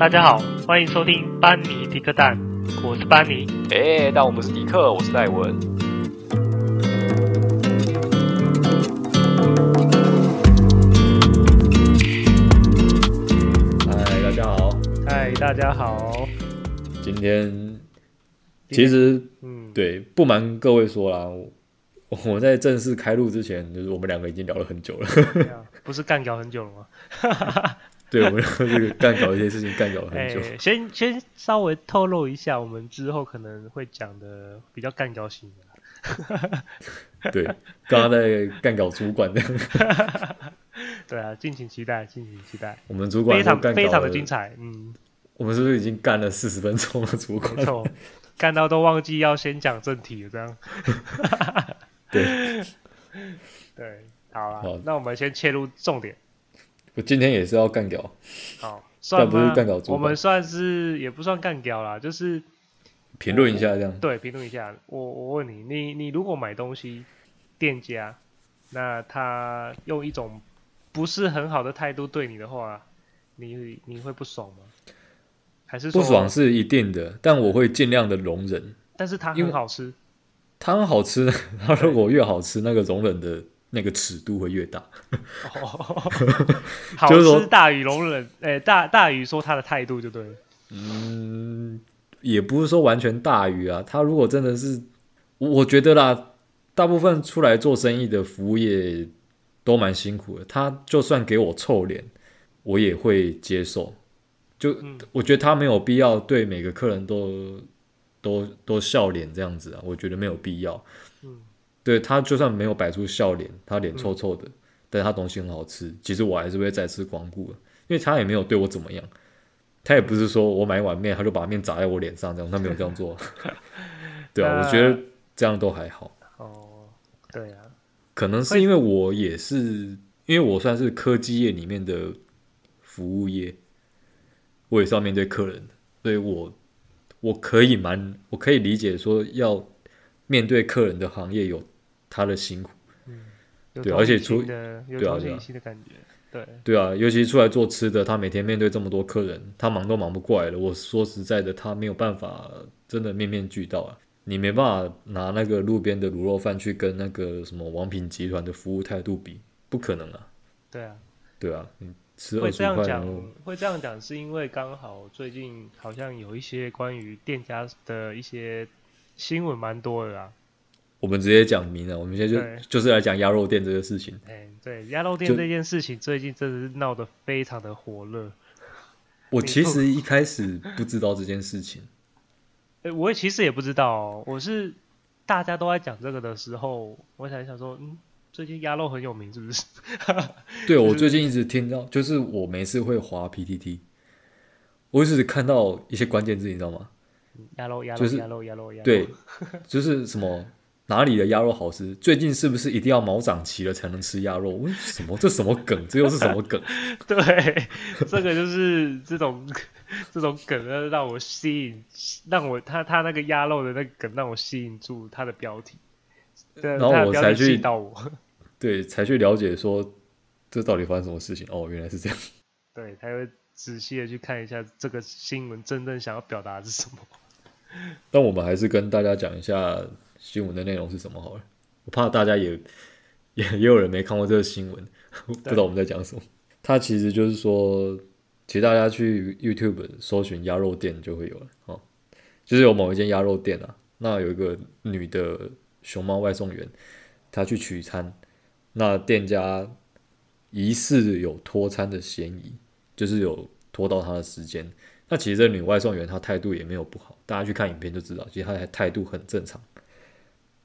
大家好，欢迎收听班尼迪克蛋，我是班尼。哎，但我不是迪克，我是戴文。嗨，大家好。嗨，大家好。今天其实，嗯，对，不瞒各位说啦，我 我在正式开录之前，就是我们两个已经聊了很久了。不是干聊很久了吗？对，我们这个干搞一些事情干搞很久。欸、先先稍微透露一下，我们之后可能会讲的比较干搞型的。对，刚刚在干搞主管的。对啊，敬请期待，敬请期待。我们主管非常非常的精彩，嗯。我们是不是已经干了四十分钟了？主管，没错，干到都忘记要先讲正题了，这样。对，对，好了，好，那我们先切入重点。我今天也是要干掉，好，算不是干掉。我们算是也不算干掉啦，就是评论一下这样。对，评论一下。我我问你，你你如果买东西，店家那他用一种不是很好的态度对你的话，你你会不爽吗？还是不爽是一定的，但我会尽量的容忍。但是它很好吃，它好吃，它如果越好吃，那个容忍的。那个尺度会越大，好吃大于容忍，哎、欸，大大于说他的态度就对了。嗯，也不是说完全大于啊。他如果真的是，我觉得啦，大部分出来做生意的服务业都蛮辛苦的。他就算给我臭脸，我也会接受。就、嗯、我觉得他没有必要对每个客人都都都笑脸这样子啊，我觉得没有必要。嗯。对，他就算没有摆出笑脸，他脸臭臭的，嗯、但他东西很好吃，其实我还是会再次光顾的，因为他也没有对我怎么样，他也不是说我买一碗面，他就把面砸在我脸上这样，他没有这样做。对啊，我觉得这样都还好。哦，对啊，可能是因为我也是，因为我算是科技业里面的服务业，我也是要面对客人，所以我我可以蛮，我可以理解说要面对客人的行业有。他的辛苦，嗯，对，而且出对啊，对啊，对对啊，尤其出来做吃的，他每天面对这么多客人，他忙都忙不过来了。我说实在的，他没有办法真的面面俱到啊。你没办法拿那个路边的卤肉饭去跟那个什么王品集团的服务态度比，不可能啊。对啊，对啊，你吃会这样讲，会这样讲，是因为刚好最近好像有一些关于店家的一些新闻蛮多的啊。我们直接讲明了，我们现在就就是来讲鸭肉店这个事情。哎，对，鸭肉店这件事情最近真的是闹得非常的火热。我其实一开始不知道这件事情。哎，我也其实也不知道哦。我是大家都在讲这个的时候，我才想说，嗯，最近鸭肉很有名，是不是？对，我最近一直听到，就是我每次会滑 PTT，我一直看到一些关键字，你知道吗？鸭肉，鸭肉，鸭肉，鸭肉。对，就是什么。哪里的鸭肉好吃？最近是不是一定要毛长齐了才能吃鸭肉？什么？这什么梗？这又是什么梗？对，这个就是这种这种梗，让我吸引，让我他他那个鸭肉的那个梗让我吸引住他的标题，对，然后我才去到我，对，才去了解说这到底发生什么事情？哦，原来是这样。对，他会仔细的去看一下这个新闻真正想要表达的是什么。但我们还是跟大家讲一下。新闻的内容是什么？好了，我怕大家也 也也有人没看过这个新闻，不知道我们在讲什么。它其实就是说，其实大家去 YouTube 搜寻鸭肉店就会有了。哦，就是有某一间鸭肉店啊，那有一个女的熊猫外送员，她去取餐，那店家疑似有拖餐的嫌疑，就是有拖到她的时间。那其实这女外送员她态度也没有不好，大家去看影片就知道，其实她的态度很正常。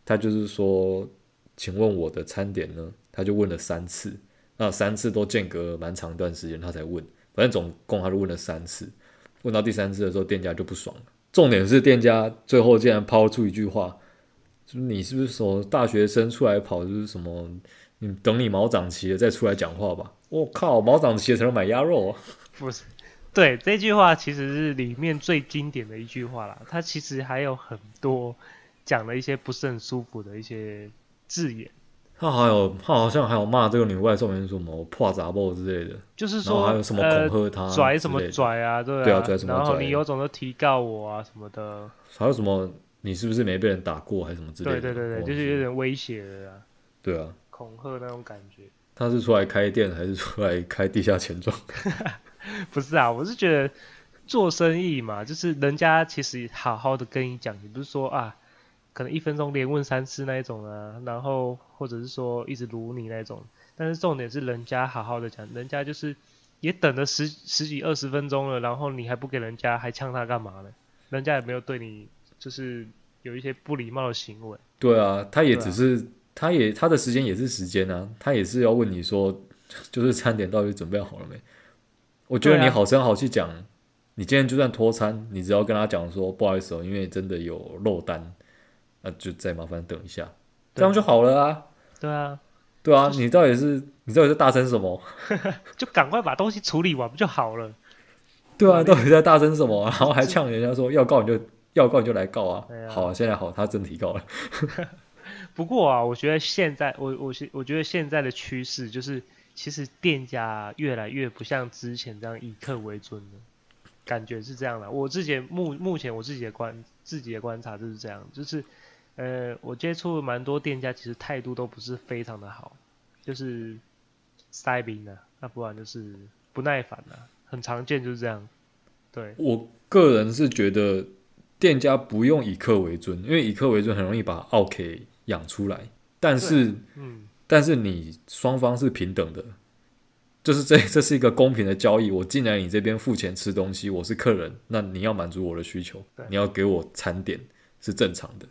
他就是说，请问我的餐点呢？他就问了三次，那三次都间隔蛮长一段时间，他才问。反正总共他就问了三次，问到第三次的时候，店家就不爽了。重点是店家最后竟然抛出一句话：“就你是不是什么大学生出来跑？就是什么？你等你毛长齐了再出来讲话吧。”我靠，毛长齐了才能买鸭肉啊？不是，对，这句话其实是里面最经典的一句话啦。它其实还有很多。讲了一些不是很舒服的一些字眼，他还有他好像还有骂这个女外送员什么破杂报之类的，就是说还有什么恐吓他、呃，拽什么拽啊，对啊，对啊拽什么拽，然后你有种就提告我啊什么的，还有什么你是不是没被人打过还是什么之类的？对对对对，就是有点威胁的啊，对啊，恐吓那种感觉。他是出来开店还是出来开地下钱庄？不是啊，我是觉得做生意嘛，就是人家其实好好的跟你讲，你不是说啊。可能一分钟连问三次那一种啊，然后或者是说一直撸你那种，但是重点是人家好好的讲，人家就是也等了十十几二十分钟了，然后你还不给人家，还呛他干嘛呢？人家也没有对你就是有一些不礼貌的行为。对啊，他也只是，啊、他也他的时间也是时间啊，他也是要问你说，就是餐点到底准备好了没？我觉得你好声好气讲，啊、你今天就算拖餐，你只要跟他讲说不好意思哦，因为真的有漏单。那就再麻烦等一下，这样就好了啊。对啊，对啊，你到底是你到底是大声什么？就赶快把东西处理完不就好了？对啊，到底在大声什么？然后还呛人家说要告你就要告你就来告啊。啊好，现在好，他真提告了。不过啊，我觉得现在我我我觉得现在的趋势就是，其实店家越来越不像之前这样以客为尊了，感觉是这样的。我自己目目前我自己的观自己的观察就是这样，就是。呃，我接触蛮多店家，其实态度都不是非常的好，就是塞宾的，那不然就是不耐烦的，很常见就是这样。对，我个人是觉得店家不用以客为尊，因为以客为尊很容易把奥客养出来。但是，嗯，但是你双方是平等的，就是这这是一个公平的交易。我进来你这边付钱吃东西，我是客人，那你要满足我的需求，你要给我餐点是正常的。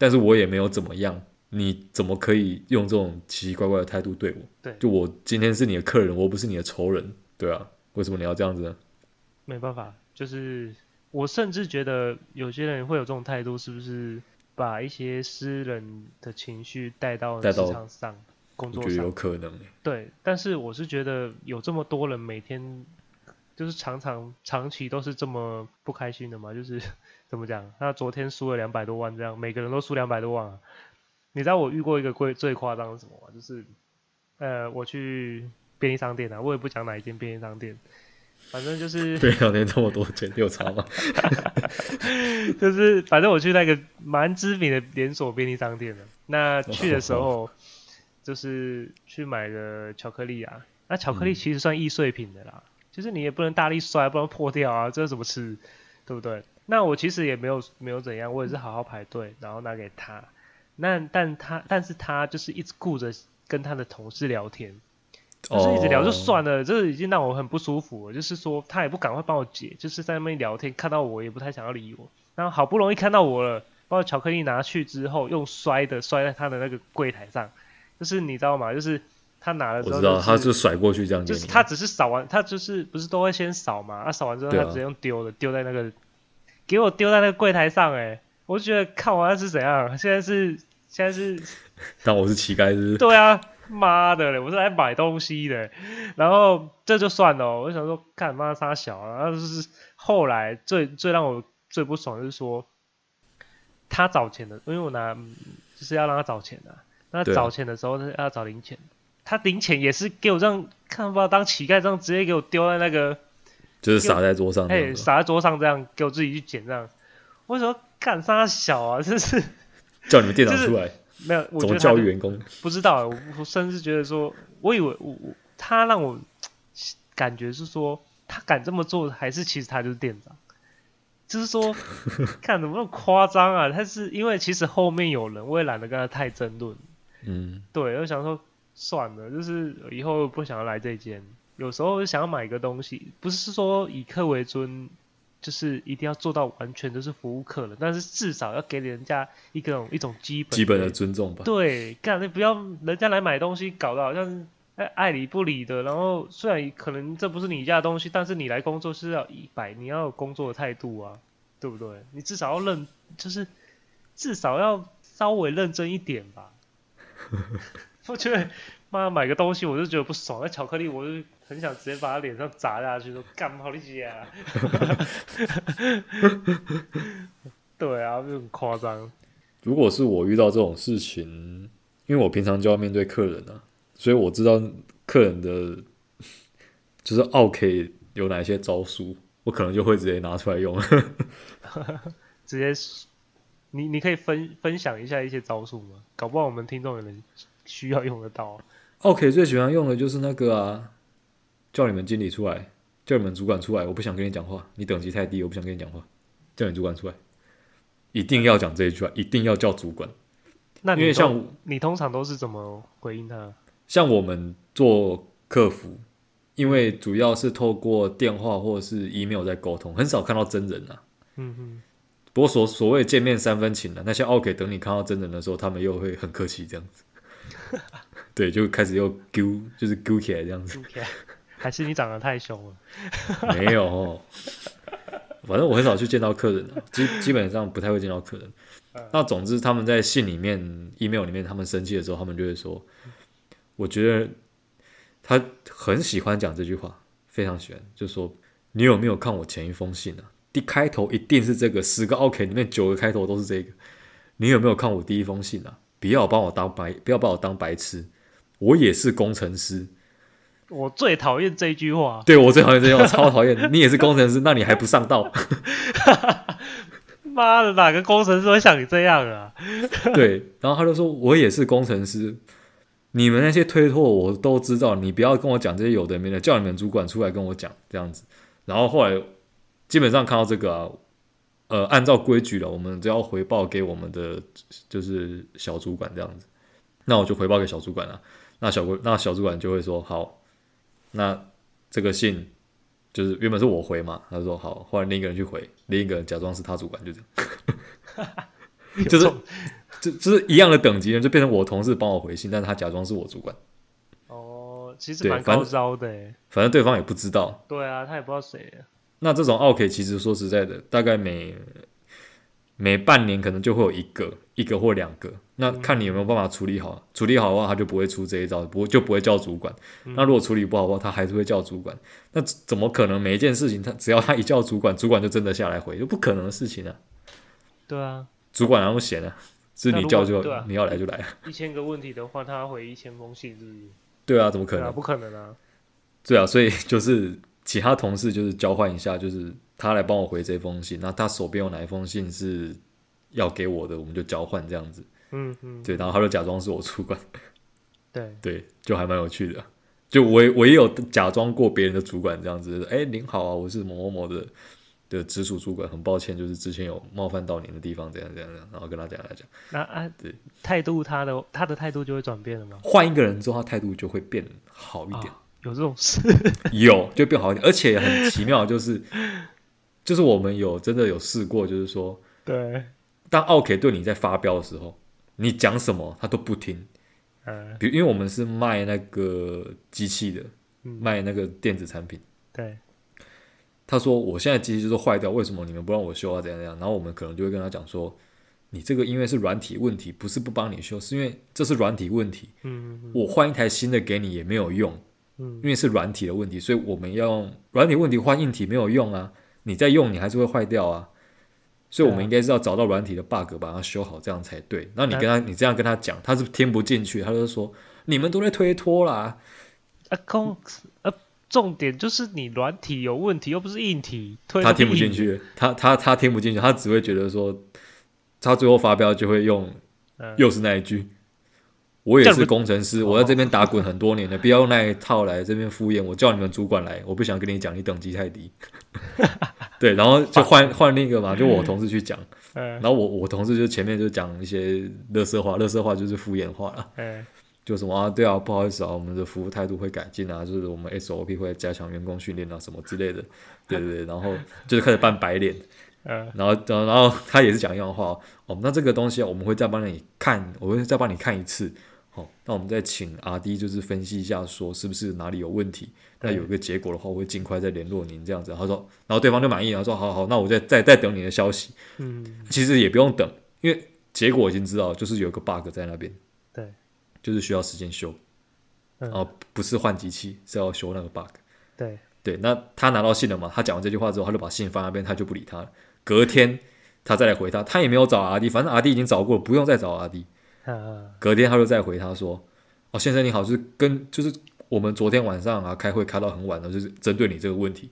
但是我也没有怎么样，你怎么可以用这种奇奇怪怪的态度对我？对，就我今天是你的客人，我不是你的仇人，对啊，为什么你要这样子呢？没办法，就是我甚至觉得有些人会有这种态度，是不是把一些私人的情绪带到市场上、工作上？我觉得有可能。对，但是我是觉得有这么多人每天就是常常长期都是这么不开心的嘛，就是。怎么讲？他昨天输了两百多万，这样每个人都输两百多万啊！你知道我遇过一个最最夸张的是什么吗？就是，呃，我去便利商店啊，我也不讲哪一间便利商店，反正就是 便利商店这么多钱有差吗？就是反正我去那个蛮知名的连锁便利商店的，那去的时候 就是去买个巧克力啊，那巧克力其实算易碎品的啦，嗯、就是你也不能大力摔，不然破掉啊，这怎么吃？对不对？那我其实也没有没有怎样，我也是好好排队，然后拿给他。那但他但是他就是一直顾着跟他的同事聊天，就是一直聊就算了，这已经让我很不舒服了。就是说他也不赶快帮我解，就是在那边聊天，看到我也不太想要理我。然后好不容易看到我了，把我巧克力拿去之后，用摔的摔在他的那个柜台上，就是你知道吗？就是他拿了之后，我知道，他就甩过去这样，就是他只是扫完，他就是不是都会先扫嘛？他扫完之后，他直接用丢的丢在那个。给我丢在那个柜台上，哎，我就觉得看完是怎样？现在是现在是，当我是乞丐是不是？对啊，妈的嘞，我是来买东西的。然后这就算了，我就想说，干妈他小啊。然后就是后来最最让我最不爽的就是说，他找钱的，因为我拿就是要让他找钱的。那找钱的时候他要找零钱，他零钱也是给我这样看，不当乞丐这样直接给我丢在那个。就是撒在桌上，哎，撒在桌上这样，给我自己去捡这样。为什么干啥小啊？这是 叫你们店长出来？就是、没有，我怎么教育员工？不知道，我我甚至觉得说，我以为我我他让我感觉是说，他敢这么做，还是其实他就是店长？就是说，看怎么那么夸张啊？他是因为其实后面有人，我也懒得跟他太争论。嗯，对，我想说算了，就是以后不想要来这间。有时候想要买个东西，不是说以客为尊，就是一定要做到完全都是服务客人，但是至少要给人家一种一种基本基本的尊重吧。对，干你不要人家来买东西搞得好像爱理不理的，然后虽然可能这不是你家的东西，但是你来工作是要一百，你要有工作的态度啊，对不对？你至少要认，就是至少要稍微认真一点吧。我觉得妈买个东西我就觉得不爽，那巧克力我就。很想直接把他脸上砸下去，说干嘛你姐啊？对啊，就很夸张。如果是我遇到这种事情，因因为我平常就要面对客人啊，所以我知道客人的 就是奥 K 有哪些招数，我可能就会直接拿出来用。直接，你你可以分分享一下一些招数吗？搞不好我们听众有人需要用得到。奥 K 最喜欢用的就是那个啊，叫你们经理出来，叫你们主管出来，我不想跟你讲话，你等级太低，我不想跟你讲话，叫你主管出来，一定要讲这一句话，一定要叫主管。那你因为像你通常都是怎么回应他？像我们做客服，因为主要是透过电话或者是 email 在沟通，很少看到真人啊。嗯哼。不过所所谓见面三分情的、啊，那些 OK 等你看到真人的时候，他们又会很客气这样子。对，就开始又 Q，，就是 Q 起来这样子。还是你长得太凶了？没有、哦，反正我很少去见到客人、啊，基基本上不太会见到客人。那总之，他们在信里面、email 里面，他们生气的时候，他们就会说：“我觉得他很喜欢讲这句话，非常喜欢，就说你有没有看我前一封信啊？第开头一定是这个，十个 OK 里面九个开头都是这个。你有没有看我第一封信啊？不要把我当白，不要把我当白痴，我也是工程师。我最讨厌这句话，对，我最讨厌这句话，超讨厌。你也是工程师，那你还不上道？” 妈的，哪个工程师会像你这样啊？对，然后他就说：“我也是工程师，你们那些推脱我都知道，你不要跟我讲这些有的没的，叫你们主管出来跟我讲这样子。”然后后来基本上看到这个啊，呃，按照规矩了，我们只要回报给我们的就是小主管这样子，那我就回报给小主管了。那小那小主管就会说：“好，那这个信。”就是原本是我回嘛，他说好，后来另一个人去回，另一个人假装是他主管，就这样，就是 就就是一样的等级，就变成我同事帮我回信，但是他假装是我主管。哦，其实蛮高招的，反正对方也不知道。对啊，他也不知道谁。那这种奥 K，其实说实在的，大概每。每半年可能就会有一个，一个或两个，那看你有没有办法处理好。嗯、处理好的话，他就不会出这一招，不就不会叫主管。嗯、那如果处理不好的话，他还是会叫主管。那怎么可能每一件事情他只要他一叫主管，主管就真的下来回？就不可能的事情啊。对啊，主管然后闲啊，是你叫就、啊、你要来就来啊。一千个问题的话，他回一千封信，是不是？对啊，怎么可能？啊、不可能啊。对啊，所以就是其他同事就是交换一下，就是。他来帮我回这封信，那他手边有哪一封信是要给我的，我们就交换这样子。嗯嗯，对，然后他就假装是我主管。对对，就还蛮有趣的。就我我也有假装过别人的主管这样子。哎，您好啊，我是某某某的的直属主管，很抱歉，就是之前有冒犯到您的地方，这样这样这样，然后跟他讲来讲。那啊，对，态度他的他的态度就会转变了吗？换一个人之后，他态度就会变好一点。哦，有这种事？有，就变好一点，而且很奇妙，就是。就是我们有真的有试过，就是说，对，当奥 K 对你在发飙的时候，你讲什么他都不听。嗯，比如因为我们是卖那个机器的，嗯、卖那个电子产品。对，他说我现在机器就是坏掉，为什么你们不让我修啊？怎样怎样？然后我们可能就会跟他讲说，你这个因为是软体问题，不是不帮你修，是因为这是软体问题。嗯，嗯，嗯，我换一台新的给你也没有用。嗯，因为是软体的问题，所以我们要用软体问题换硬体没有用啊。你在用，你还是会坏掉啊，所以我们应该是要找到软体的 bug，把它修好，这样才对。那你跟他，你这样跟他讲，他是听不进去，他就说你们都在推脱啦。啊，空，啊，重点就是你软体有问题，又不是硬体，推他听不进去，他他他听不进去，他只会觉得说，他最后发飙就会用，又是那一句。我也是工程师，我在这边打滚很多年了，不要用那一套来这边敷衍我。叫你们主管来，我不想跟你讲，你等级太低。对，然后就换换另一个嘛，就我同事去讲。然后我我同事就前面就讲一些乐色话，乐色话就是敷衍话了。就什么啊，对啊，不好意思啊，我们的服务态度会改进啊，就是我们 SOP 会加强员工训练啊，什么之类的。对对对，然后就是开始扮白脸。嗯然后然后他也是讲一样话哦，那这个东西我们会再帮你看，我会再帮你看一次。好，那我们再请阿 D 就是分析一下，说是不是哪里有问题。那有一个结果的话，我会尽快再联络您这样子。他说，然后对方就满意，他说好好，那我再再再等你的消息。嗯，其实也不用等，因为结果已经知道，就是有个 bug 在那边。对，就是需要时间修。然后不是换机器，是要修那个 bug。对对，那他拿到信了嘛？他讲完这句话之后，他就把信放那边，他就不理他了。隔天他再来回他，他也没有找阿 D，反正阿 D 已经找过了，不用再找 RD。隔天他就再回他说：“哦，先生你好，就是跟就是我们昨天晚上啊开会开到很晚了，就是针对你这个问题。”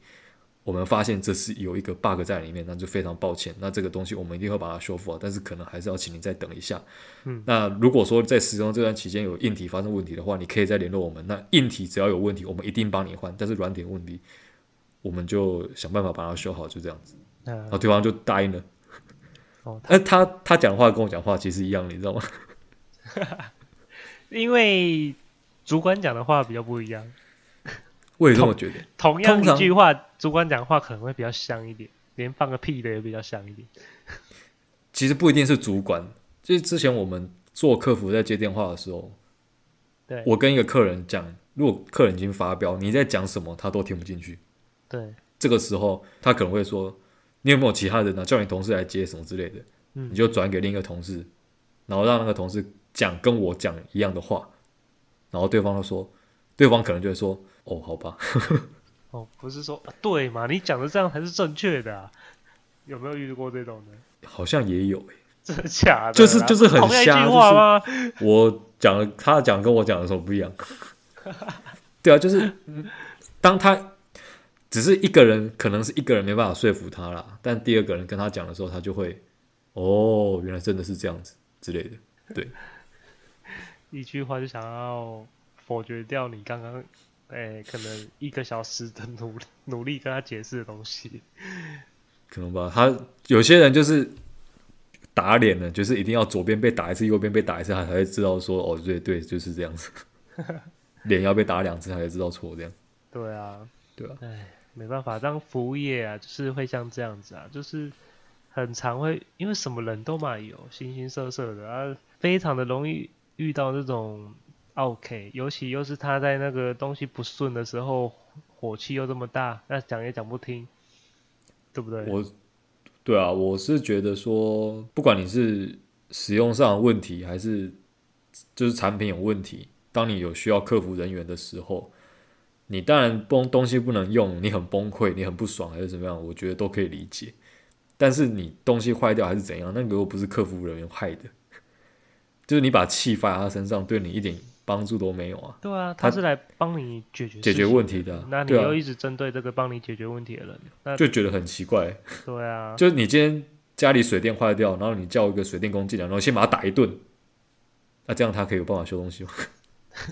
我们发现这是有一个 bug 在里面，那就非常抱歉。那这个东西我们一定会把它修复好，但是可能还是要请您再等一下。嗯，那如果说在使用这段期间有硬体发生问题的话，你可以再联络我们。那硬体只要有问题，我们一定帮你换。但是软体问题，我们就想办法把它修好，就这样子。嗯，然后对方就答应了。哦，他他他讲话跟我讲话其实一样，你知道吗？因为主管讲的话比较不一样。我也这么觉得。同样一句话，主管讲话可能会比较香一点，连放个屁的也比较香一点。其实不一定是主管，就是之前我们做客服在接电话的时候，对，我跟一个客人讲，如果客人已经发飙，你在讲什么他都听不进去。对，这个时候他可能会说：“你有没有其他人呢？叫你同事来接什么之类的。”嗯，你就转给另一个同事，然后让那个同事讲跟我讲一样的话，然后对方就说，对方可能就会说。哦，好吧。哦，不是说对嘛？你讲的这样才是正确的啊？有没有遇过这种的？好像也有真的假的？就是就是很瞎？就是、我讲的，他讲跟我讲的时候不一样。对啊，就是当他只是一个人，可能是一个人没办法说服他啦。但第二个人跟他讲的时候，他就会哦，原来真的是这样子之类的。对，一句话就想要否决掉你刚刚。哎，可能一个小时的努努力跟他解释的东西，可能吧。他有些人就是打脸了，就是一定要左边被打一次，右边被打一次，他才会知道说哦，对对，就是这样子。脸要被打两次，他才知道错这样。对啊，对啊。哎，没办法，当服务业啊，就是会像这样子啊，就是很常会因为什么人都嘛有，形形色色的啊，非常的容易遇到这种。OK，尤其又是他在那个东西不顺的时候，火气又这么大，那讲也讲不听，对不对？我，对啊，我是觉得说，不管你是使用上的问题，还是就是产品有问题，当你有需要客服人员的时候，你当然崩东西不能用，你很崩溃，你很不爽，还是怎么样，我觉得都可以理解。但是你东西坏掉还是怎样，那个又不是客服人员害的，就是你把气发在他身上，对你一点。帮助都没有啊！对啊，他是来帮你解决解决问题的。那你又一直针对这个帮你解决问题的人，那就觉得很奇怪。对啊，就是你今天家里水电坏掉，然后你叫一个水电工进来，然后先把他打一顿，那这样他可以有办法修东西吗？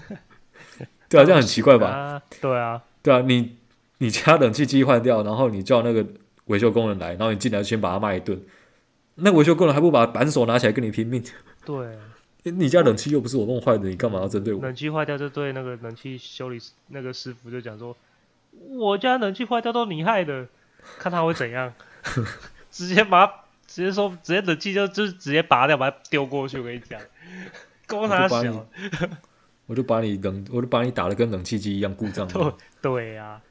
对啊，这样很奇怪吧？对啊，对啊，你你家冷气机坏掉，然后你叫那个维修工人来，然后你进来先把他骂一顿，那维修工人还不把扳手拿起来跟你拼命？对。你家冷气又不是我弄坏的，你干嘛要针对我？冷气坏掉就对那个冷气修理那个师傅就讲说，我家冷气坏掉都你害的，看他会怎样，直接把他直接说直接冷气就就直接拔掉，把它丢过去。我跟你讲，够他小，我就把你冷，我就把你打的跟冷气机一样故障。对呀、啊，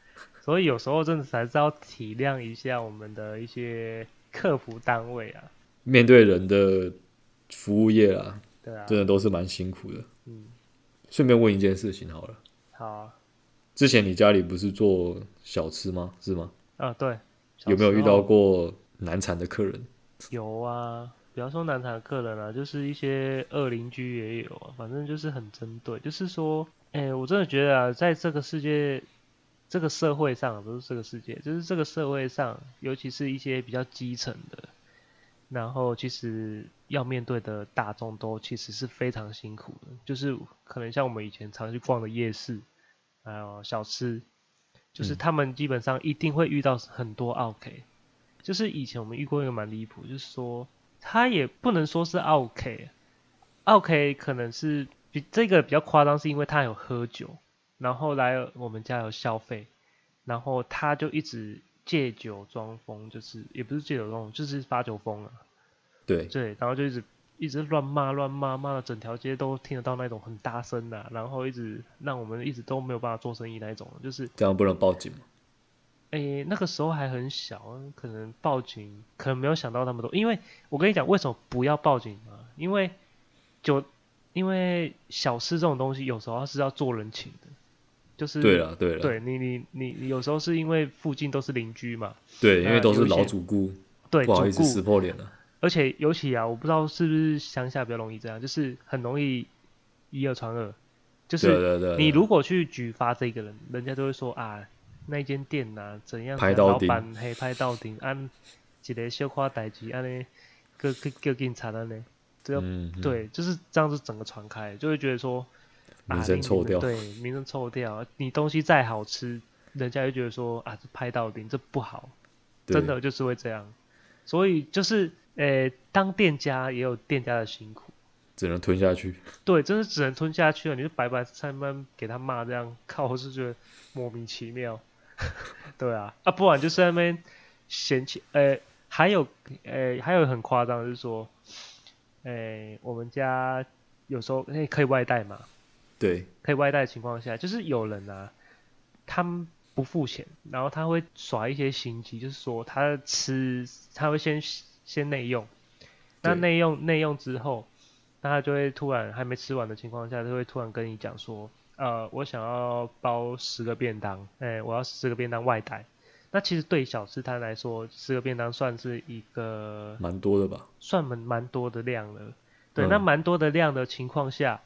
所以有时候真的还是要体谅一下我们的一些客服单位啊，面对人的服务业啊。对啊，真的都是蛮辛苦的。嗯，顺便问一件事情好了。好啊。之前你家里不是做小吃吗？是吗？啊，对。有没有遇到过难缠的客人？有啊，比方说难缠的客人啊，就是一些恶邻居也有啊。反正就是很针对，就是说，哎、欸，我真的觉得啊，在这个世界、这个社会上，不是这个世界，就是这个社会上，尤其是一些比较基层的。然后其实要面对的大众都其实是非常辛苦的，就是可能像我们以前常去逛的夜市，还有小吃，就是他们基本上一定会遇到很多 OK，。就是以前我们遇过一个蛮离谱，就是说他也不能说是 OK，OK 可能是比这个比较夸张，是因为他有喝酒，然后来我们家有消费，然后他就一直。借酒装疯，就是也不是借酒装疯，就是发酒疯了。对对，然后就一直一直乱骂乱骂，骂的整条街都听得到那种很大声的，然后一直让我们一直都没有办法做生意那一种，就是这样不能报警吗？哎、欸，那个时候还很小，可能报警可能没有想到那么多，因为我跟你讲为什么不要报警嘛？因为就因为小吃这种东西有时候是要做人情的。就是对了，对了，对你你你你有时候是因为附近都是邻居嘛，对，因为都是老主顾，对，不好意思撕破脸了。而且尤其啊，我不知道是不是乡下比较容易这样，就是很容易以讹传讹。就是你如果去举发这个人，人家都会说啊，那间店呐、啊、怎样，老板黑拍到顶，按 一个小夸代志，按呢，个个叫警察了呢，这样对，就是这样子整个传开，就会觉得说名声臭掉，对，名声臭掉。你东西再好吃，人家就觉得说啊，这拍到顶，这不好，真的就是会这样。所以就是，呃、欸，当店家也有店家的辛苦。只能吞下去，对，真的只能吞下去了。你就白白在那边给他骂这样，靠，我是觉得莫名其妙。对啊，啊，不然就是在那边嫌弃。诶、欸，还有，诶、欸，还有很夸张就是说，呃、欸，我们家有时候可以可以外带嘛？对，可以外带的情况下，就是有人啊，他们不付钱，然后他会耍一些心机，就是说他吃，他会先先内用，那内用内用之后。那他就会突然还没吃完的情况下，就会突然跟你讲说，呃，我想要包十个便当，哎、欸，我要十个便当外带。那其实对小吃摊来说，十个便当算是一个蛮多的吧？算蛮蛮多的量了。对，嗯、那蛮多的量的情况下，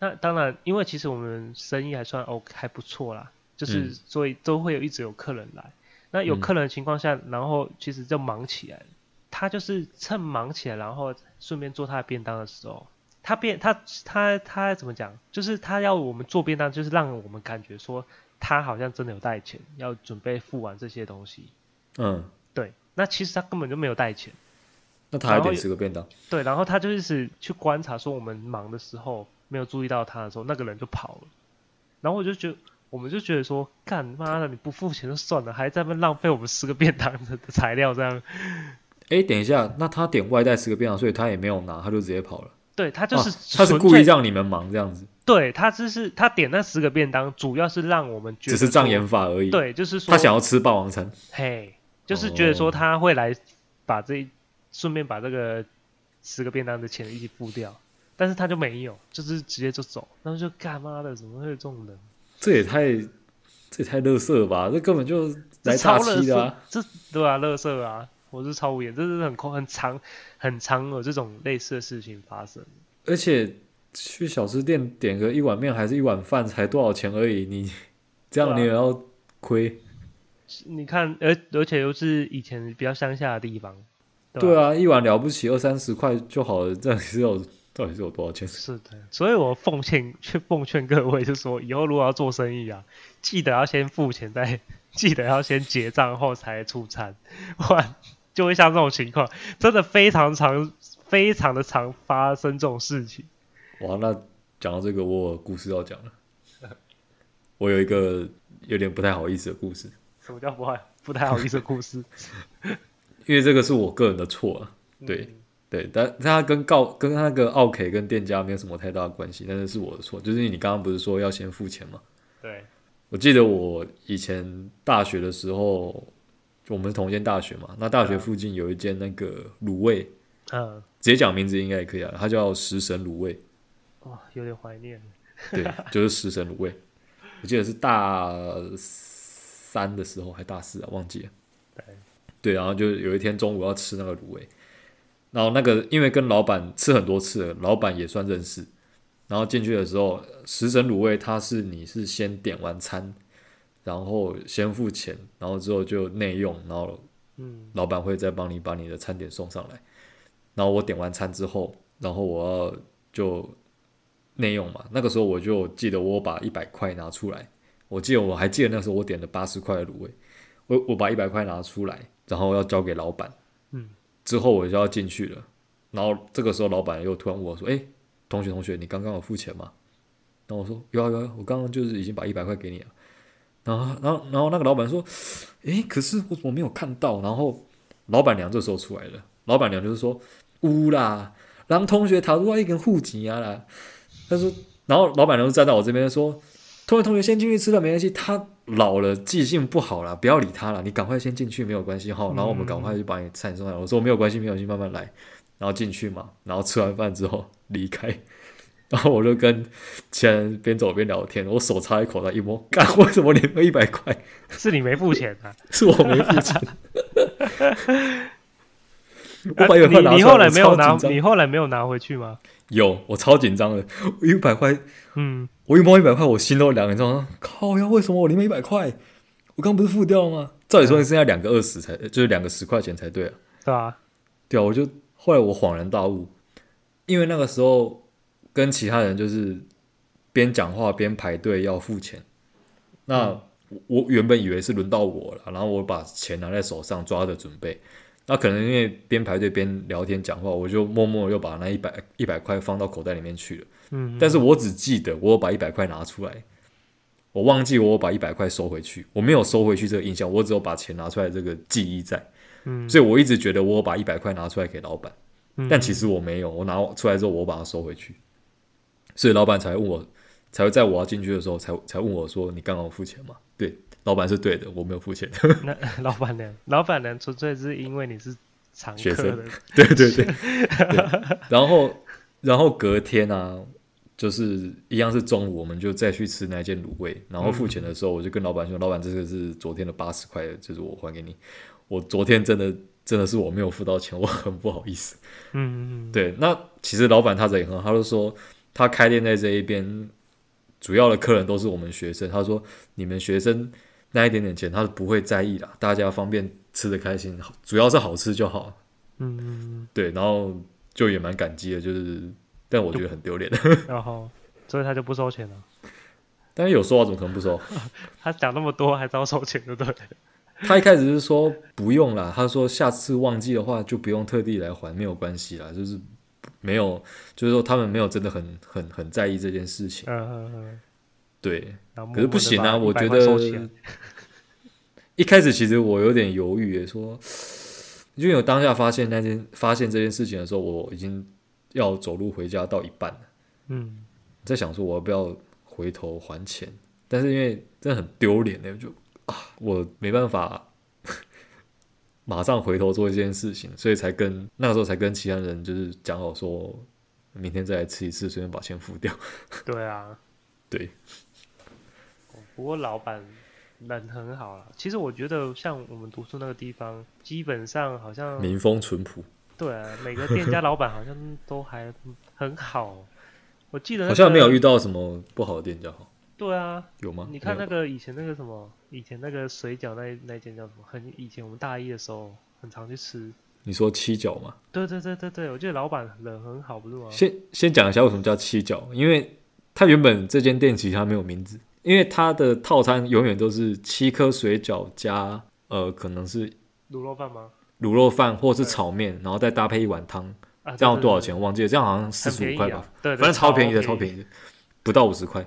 那当然，因为其实我们生意还算 OK，还不错啦，就是所以都会有一直有客人来。嗯、那有客人的情况下，然后其实就忙起来了。他就是趁忙起来，然后顺便做他的便当的时候。他便他他他怎么讲？就是他要我们做便当，就是让我们感觉说他好像真的有带钱，要准备付完这些东西。嗯，对。那其实他根本就没有带钱。那他还得吃个便当。对，然后他就是去观察，说我们忙的时候没有注意到他的时候，那个人就跑了。然后我就觉得，我们就觉得说，干妈的，你不付钱就算了，还在那浪费我们十个便当的材料这样。哎，等一下，那他点外带十个便当，所以他也没有拿，他就直接跑了。对他就是、啊，他是故意让你们忙这样子。对他只是他点那十个便当，主要是让我们觉得只是障眼法而已。对，就是说他想要吃霸王餐。嘿，就是觉得说他会来把这顺便把这个十个便当的钱一起付掉，但是他就没有，就是直接就走，然后就干妈的，怎么会有这种人？这也太这也太乐色了吧？这根本就来诈欺的啊！这对啊，乐色啊！我是超无言，这是很空很长很长有这种类似的事情发生。而且去小吃店点个一碗面还是一碗饭，才多少钱而已，你 这样你也要亏？你看，而而且又是以前比较乡下的地方。对，对啊，一碗了不起二三十块就好了，这样是有到底是有多少钱？是的，所以我奉劝去奉劝各位，就是说以后如果要做生意啊，记得要先付钱，再记得要先结账后才出餐，不然。就会像这种情况，真的非常常、非常的常发生这种事情。哇，那讲到这个，我有故事要讲了。我有一个有点不太好意思的故事。什么叫不好不太好意思的故事？因为这个是我个人的错啊。对、嗯、对，但他跟告跟那个奥 K 跟店家没有什么太大的关系，但是是我的错。就是你刚刚不是说要先付钱吗？对。我记得我以前大学的时候。我们是同一间大学嘛，那大学附近有一间那个卤味，嗯，直接讲名字应该也可以啊，它叫食神卤味。哇，有点怀念。对，就是食神卤味。我记得是大三的时候还大四啊，忘记了。对，对，然后就有一天中午要吃那个卤味，然后那个因为跟老板吃很多次了，老板也算认识，然后进去的时候，食神卤味它是你是先点完餐。然后先付钱，然后之后就内用，然后嗯老板会再帮你把你的餐点送上来。然后我点完餐之后，然后我要就内用嘛。那个时候我就记得我把一百块拿出来，我记得我还记得那时候我点了八十块的卤味，我我把一百块拿出来，然后要交给老板。嗯，之后我就要进去了。然后这个时候老板又突然问我说：“哎，同学同学，你刚刚有付钱吗？”然后我说：“有啊有啊，我刚刚就是已经把一百块给你了。”然后，然后，然后那个老板说：“诶，可是我怎么没有看到？”然后老板娘这时候出来了。老板娘就是说：“乌啦，让同学逃出来一根户籍啊啦。”他说，然后老板娘就站在我这边说：“同学，同学先进去吃了，没关系。他老了，记性不好了，不要理他了。你赶快先进去，没有关系哈。然后我们赶快就把你菜送上来。”我说：“没有关系，没有关系，慢慢来。”然后进去嘛，然后吃完饭之后离开。然后我就跟前边走边聊天，我手插一口袋一摸，干，为什么连个一百块？是你没付钱啊？是我没付钱。我把一百块拿出来，你后来没有拿，你后来没有拿回去吗？有，我超紧张的，一百块，嗯，我一摸一百块，我心都凉了，你知道吗？靠呀，为什么我里面一百块？我刚不是付掉了吗？照理说你剩下两个二十才，就是两个十块钱才对啊。对啊，对啊，我就后来我恍然大悟，因为那个时候跟其他人就是边讲话边排队要付钱，那我，我原本以为是轮到我了，然后我把钱拿在手上抓着准备。那可能因为边排队边聊天讲话，我就默默又把那一百一百块放到口袋里面去了。嗯，但是我只记得我有把一百块拿出来，我忘记我有把一百块收回去，我没有收回去这个印象，我只有把钱拿出来这个记忆在。嗯，所以我一直觉得我有把一百块拿出来给老板，但其实我没有，我拿出来之后我把它收回去，所以老板才问我，才会在我要进去的时候才才问我说：“你刚刚付钱吗？”对。老板是对的，我没有付钱。那 老板娘，老板娘纯粹是因为你是常客的，学生，对对对，对。然后，然后隔天啊，就是一样是中午，我们就再去吃那间卤味。然后付钱的时候，我就跟老板说：“嗯、老板，这个是昨天的八十块，就是我还给你。我昨天真的真的是我没有付到钱，我很不好意思。”嗯嗯，对。那其实老板他人也很好，他就说他开店在这一边，主要的客人都是我们学生。他说：“你们学生。”那一点点钱他是不会在意的，大家方便吃的开心，主要是好吃就好。嗯，对，然后就也蛮感激的，就是，但我觉得很丢脸。然后，所以他就不收钱了。但是有说话怎么可能不收？他讲那么多还是要收钱，对不对？他一开始是说不用啦，他说下次忘记的话就不用特地来还，没有关系啦，就是没有，就是说他们没有真的很很很在意这件事情。嗯嗯嗯。对，可是不行啊！我觉得一开始其实我有点犹豫，说，因为我当下发现那件发现这件事情的时候，我已经要走路回家到一半了。嗯，在想说我要不要回头还钱，但是因为真的很丢脸呢，就啊，我没办法马上回头做一件事情，所以才跟那个时候才跟其他人就是讲好说，明天再来吃一次，顺便把钱付掉。对啊，对。不过老板人很好啊。其实我觉得像我们读书那个地方，基本上好像民风淳朴。对啊，每个店家老板好像都还很好。我记得、那个、好像没有遇到什么不好的店家。对啊，有吗？你看那个以前那个什么，以前那个水饺那那间叫什么？很以前我们大一的时候很常去吃。你说七角吗？对对对对对，我觉得老板人很好，不是吗？先先讲一下为什么叫七角，因为他原本这间店其实他没有名字。因为它的套餐永远都是七颗水饺加呃，可能是卤肉饭吗？卤肉饭或是炒面，然后再搭配一碗汤，啊、这样多少钱？我忘记了，这样好像四十五块吧？对，反正超便宜的，超便宜的，不到五十块。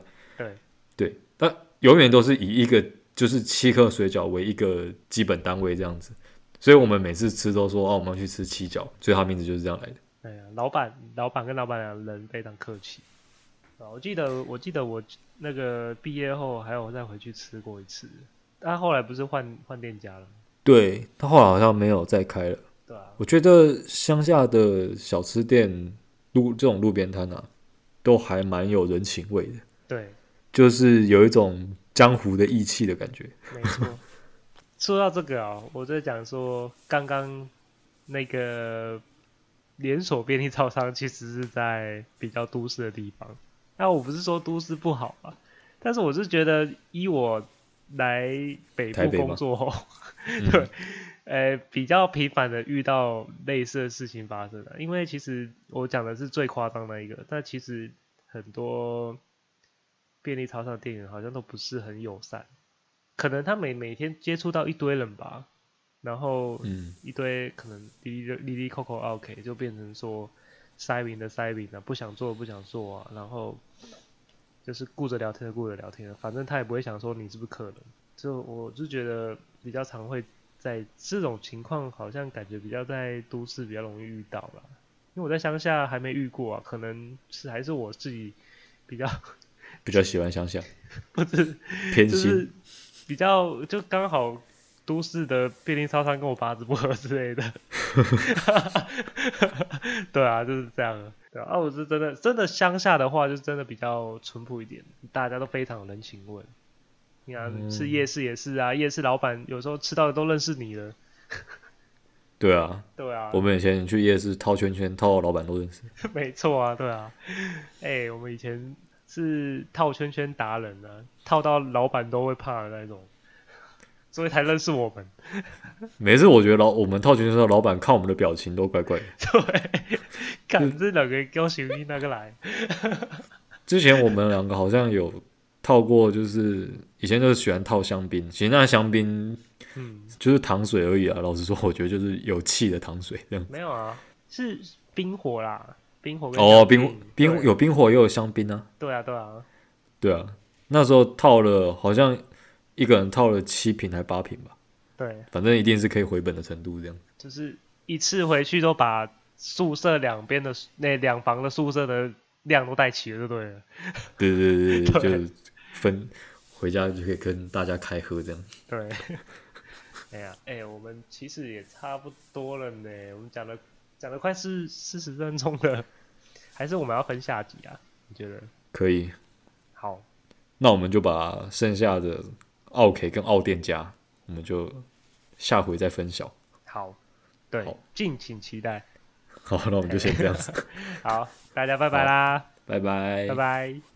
永远都是以一个就是七颗水饺为一个基本单位这样子，所以我们每次吃都说哦，我们要去吃七角，所以它名字就是这样来的。哎呀，老板，老板跟老板娘人非常客气。我记得，我记得我那个毕业后还有再回去吃过一次，但后来不是换换店家了？对，他后来好像没有再开了。对啊，我觉得乡下的小吃店路这种路边摊啊，都还蛮有人情味的。对，就是有一种江湖的义气的感觉。没错。说到这个啊，我在讲说，刚刚那个连锁便利超商其实是在比较都市的地方。那我不是说都市不好啊，但是我是觉得，依我来北部工作后，对，呃，比较频繁的遇到类似的事情发生了。因为其实我讲的是最夸张的一个，但其实很多便利超商的店员好像都不是很友善，可能他每每天接触到一堆人吧，然后一堆可能滴滴滴滴扣扣 OK，就变成说。塞饼的塞饼啊，不想做不想做啊，然后就是顾着聊天的顾着聊天，反正他也不会想说你是不是客人。就我就觉得比较常会在这种情况，好像感觉比较在都市比较容易遇到吧。因为我在乡下还没遇过啊，可能是还是我自己比较比较喜欢乡下，不是偏心，就是比较就刚好。都市的便利超商跟我八字不合之类的，对啊，就是这样。对啊，我是真的，真的乡下的话，就真的比较淳朴一点，大家都非常有人情味。你看，吃夜市也是啊，夜市老板有时候吃到的都认识你了。对啊，对啊，我们以前去夜市套圈圈，套到老板都认识。没错啊，对啊。哎、欸，我们以前是套圈圈达人呢、啊，套到老板都会怕的那种，所以才认识我们。每次我觉得老我们套圈圈的时候，老板看我们的表情都怪怪的。对，看这两个高行李那个来。之前我们两个好像有套过，就是以前就是喜欢套香槟，其实那香槟。嗯，就是糖水而已啊。老实说，我觉得就是有气的糖水这样。没有啊，是冰火啦，冰火哦，冰冰有冰火又有香槟啊。对啊，对啊，对啊。那时候套了，好像一个人套了七瓶还八瓶吧。对，反正一定是可以回本的程度这样。就是一次回去都把宿舍两边的那两房的宿舍的量都带齐了，就对了。对对对对，对 就分回家就可以跟大家开喝这样。对。哎呀，哎、欸，我们其实也差不多了呢。我们讲了讲了快四四十分钟了，还是我们要分下集啊？你觉得？可以。好，那我们就把剩下的奥 K 跟奥店家，我们就下回再分享。好，对，敬请期待。好，那我们就先这样子。好，大家拜拜啦！拜拜，拜拜。